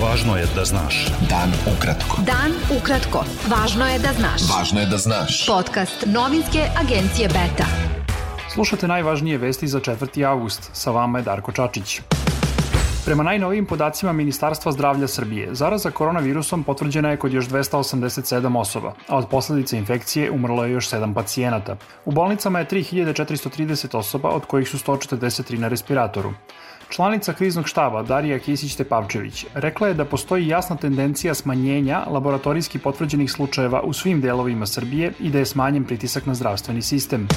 Važno je da znaš. Dan ukratko. Dan ukratko. Važno je da znaš. Važno je da znaš. Podcast novinske agencije Beta. Slušate najvažnije vesti za 4. avgust. Sa vama je Darko Čačić. Prema najnovijim podacima Ministarstva zdravlja Srbije, zaraza koronavirusom potvrđena je kod još 287 osoba, a od posledice infekcije umrlo je još 7 pacijenata. U bolnicama je 3430 osoba, od kojih su 143 na respiratoru. Članica kriznog štaba Darija Kisić-Tepavčević rekla je da postoji jasna tendencija smanjenja laboratorijski potvrđenih slučajeva u svim delovima Srbije i da je smanjen pritisak na zdravstveni sistem.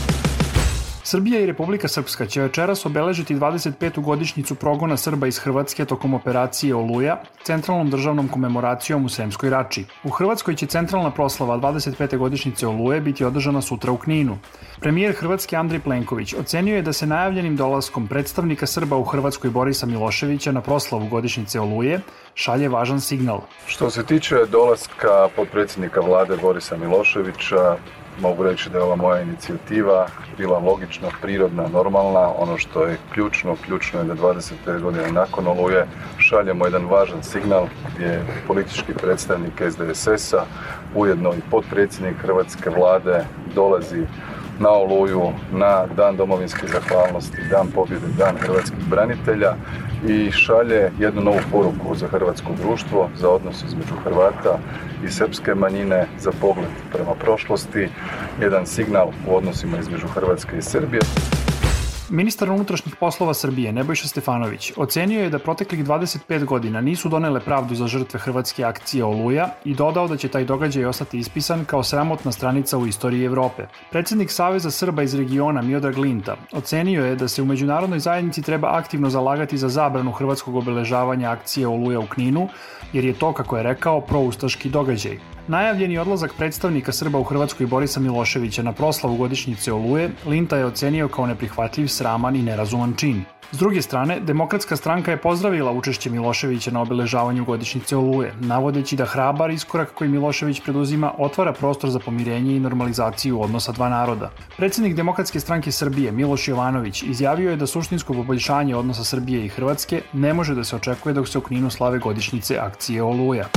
Srbija i Republika Srpska će večeras obeležiti 25. godišnjicu progona Srba iz Hrvatske tokom operacije Oluja, centralnom državnom komemoracijom u Sremskoj Rači. U Hrvatskoj će centralna proslava 25. godišnjice Oluje biti održana sutra u Kninu. Premijer Hrvatske Andrej Plenković ocenio je da se najavljenim dolaskom predstavnika Srba u Hrvatskoj Borisa Miloševića na proslavu godišnjice Oluje šalje važan signal. Što se tiče dolaska podpredsjednika vlade Borisa Miloševića, mogu reći da je ova moja inicijativa bila logična, prirodna, normalna. Ono što je ključno, ključno je da 25 godina nakon oluje šaljemo jedan važan signal gdje politički predstavnik SDSS-a, ujedno i potpredsjednik Hrvatske vlade dolazi na Oluju, na Dan domovinske zahvalnosti, Dan pobjede, Dan hrvatskih branitelja i šalje jednu novu poruku za hrvatsko društvo, za odnos između Hrvata i srpske manjine, za pogled prema prošlosti, jedan signal u odnosima između Hrvatske i Srbije. Ministar unutrašnjih poslova Srbije Nebojša Stefanović ocenio je da proteklih 25 godina nisu donele pravdu za žrtve hrvatske akcije Oluja i dodao da će taj događaj ostati ispisan kao sramotna stranica u istoriji Evrope. Predsednik Saveza Srba iz regiona Miodrag Linta ocenio je da se u međunarodnoj zajednici treba aktivno zalagati za zabranu hrvatskog obeležavanja akcije Oluja u Kninu, jer je to, kako je rekao, proustaški događaj. Najavljeni odlazak predstavnika Srba u Hrvatskoj Borisa Miloševića na proslavu godišnjice Oluje, Linta je ocenio kao neprihvatljiv, sraman i nerazuman čin. S druge strane, Demokratska stranka je pozdravila učešće Miloševića na obeležavanju godišnjice Oluje, navodeći da hrabar iskorak koji Milošević preduzima otvara prostor za pomirenje i normalizaciju odnosa dva naroda. Predsednik Demokratske stranke Srbije Miloš Jovanović izjavio je da suštinsko poboljšanje odnosa Srbije i Hrvatske ne može da se očekuje dok se u Kninu slave godišnjice akcije Oluja.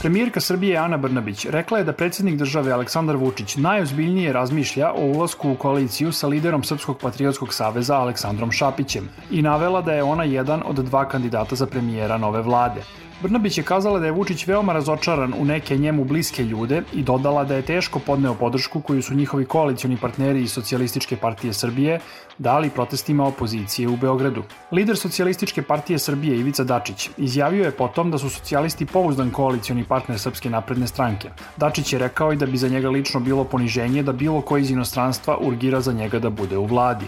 Premijerka Srbije Ana Brnabić rekla je da predsednik države Aleksandar Vučić najozbiljnije razmišlja o ulasku u koaliciju sa liderom Srpskog patriotskog saveza Aleksandrom Šapićem i navela da je ona jedan od dva kandidata za premijera nove vlade. Brnabić je kazala da je Vučić veoma razočaran u neke njemu bliske ljude i dodala da je teško podneo podršku koju su njihovi koalicioni partneri iz Socijalističke partije Srbije dali protestima opozicije u Beogradu. Lider Socijalističke partije Srbije Ivica Dačić izjavio je potom da su socijalisti pouzdan koalicioni partner Srpske napredne stranke. Dačić je rekao i da bi za njega lično bilo poniženje da bilo ko iz inostranstva urgira za njega da bude u vladi.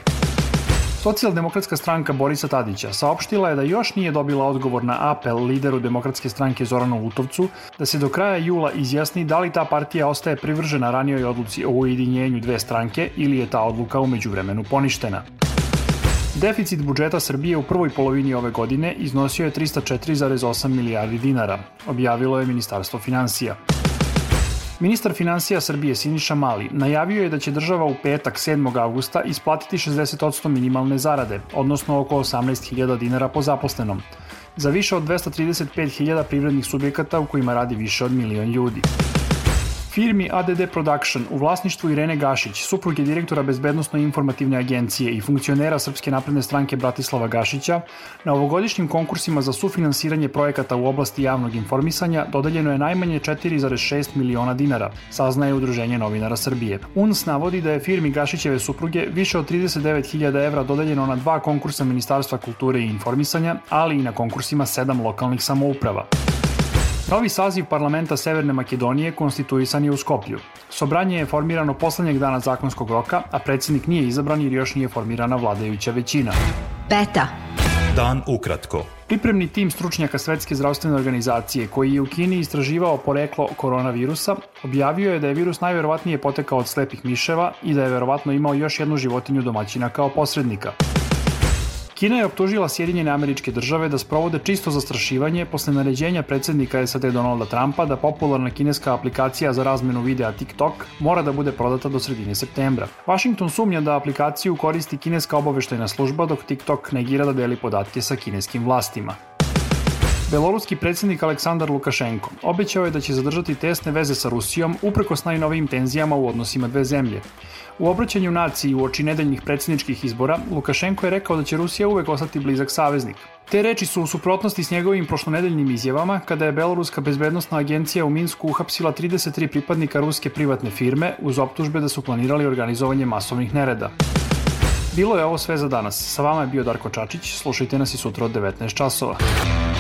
Socijaldemokratska stranka Borisa Tadića saopštila je da još nije dobila odgovor na apel lideru demokratske stranke Zoranu Lutovcu da se do kraja jula izjasni da li ta partija ostaje privržena ranijoj odluci o ujedinjenju dve stranke ili je ta odluka umeđu vremenu poništena. Deficit budžeta Srbije u prvoj polovini ove godine iznosio je 304,8 milijardi dinara, objavilo je Ministarstvo financija. Ministar financija Srbije Siniša Mali najavio je da će država u petak 7. avgusta isplatiti 60% minimalne zarade, odnosno oko 18.000 dinara po zaposlenom, za više od 235.000 privrednih subjekata u kojima radi više od milion ljudi. Firmi ADD Production u vlasništvu Irene Gašić, supruge direktora Bezbednostno-informativne agencije i funkcionera Srpske napredne stranke Bratislava Gašića, na ovogodišnjim konkursima za sufinansiranje projekata u oblasti javnog informisanja dodeljeno je najmanje 4,6 miliona dinara, saznaje Udruženje novinara Srbije. UNS navodi da je firmi Gašićeve supruge više od 39.000 evra dodeljeno na dva konkursa Ministarstva kulture i informisanja, ali i na konkursima sedam lokalnih samouprava. Novi saziv parlamenta Severne Makedonije konstituisan je u Skoplju. Sobranje je formirano poslednjeg dana zakonskog roka, a predsednik nije izabran jer još nije formirana vladajuća većina. Beta. Dan ukratko. Pripremni tim stručnjaka Svetske zdravstvene organizacije koji je u Kini istraživao poreklo koronavirusa objavio je da je virus najverovatnije potekao od slepih miševa i da je verovatno imao još jednu životinju domaćina kao posrednika. Kina je optužila Sjedinjene američke države da sprovode čisto zastrašivanje posle naređenja predsednika SAD Donalda Trumpa da popularna kineska aplikacija za razmenu videa TikTok mora da bude prodata do sredine septembra. Washington sumnja da aplikaciju koristi kineska obaveštajna služba dok TikTok negira da deli podatke sa kineskim vlastima. Beloruski predsjednik Aleksandar Lukašenko obećao je da će zadržati tesne veze sa Rusijom uprkos najnovijim tenzijama u odnosima dve zemlje. U obraćanju naciji u oči nedeljnih predsjedničkih izbora, Lukašenko je rekao da će Rusija uvek ostati blizak saveznik. Te reči su u suprotnosti s njegovim prošlonedeljnim izjavama kada je Beloruska bezbednostna agencija u Minsku uhapsila 33 pripadnika ruske privatne firme uz optužbe da su planirali organizovanje masovnih nereda. Bilo je ovo sve za danas. Sa vama je bio Darko Čačić. Slušajte nas i sutra od 19 časova.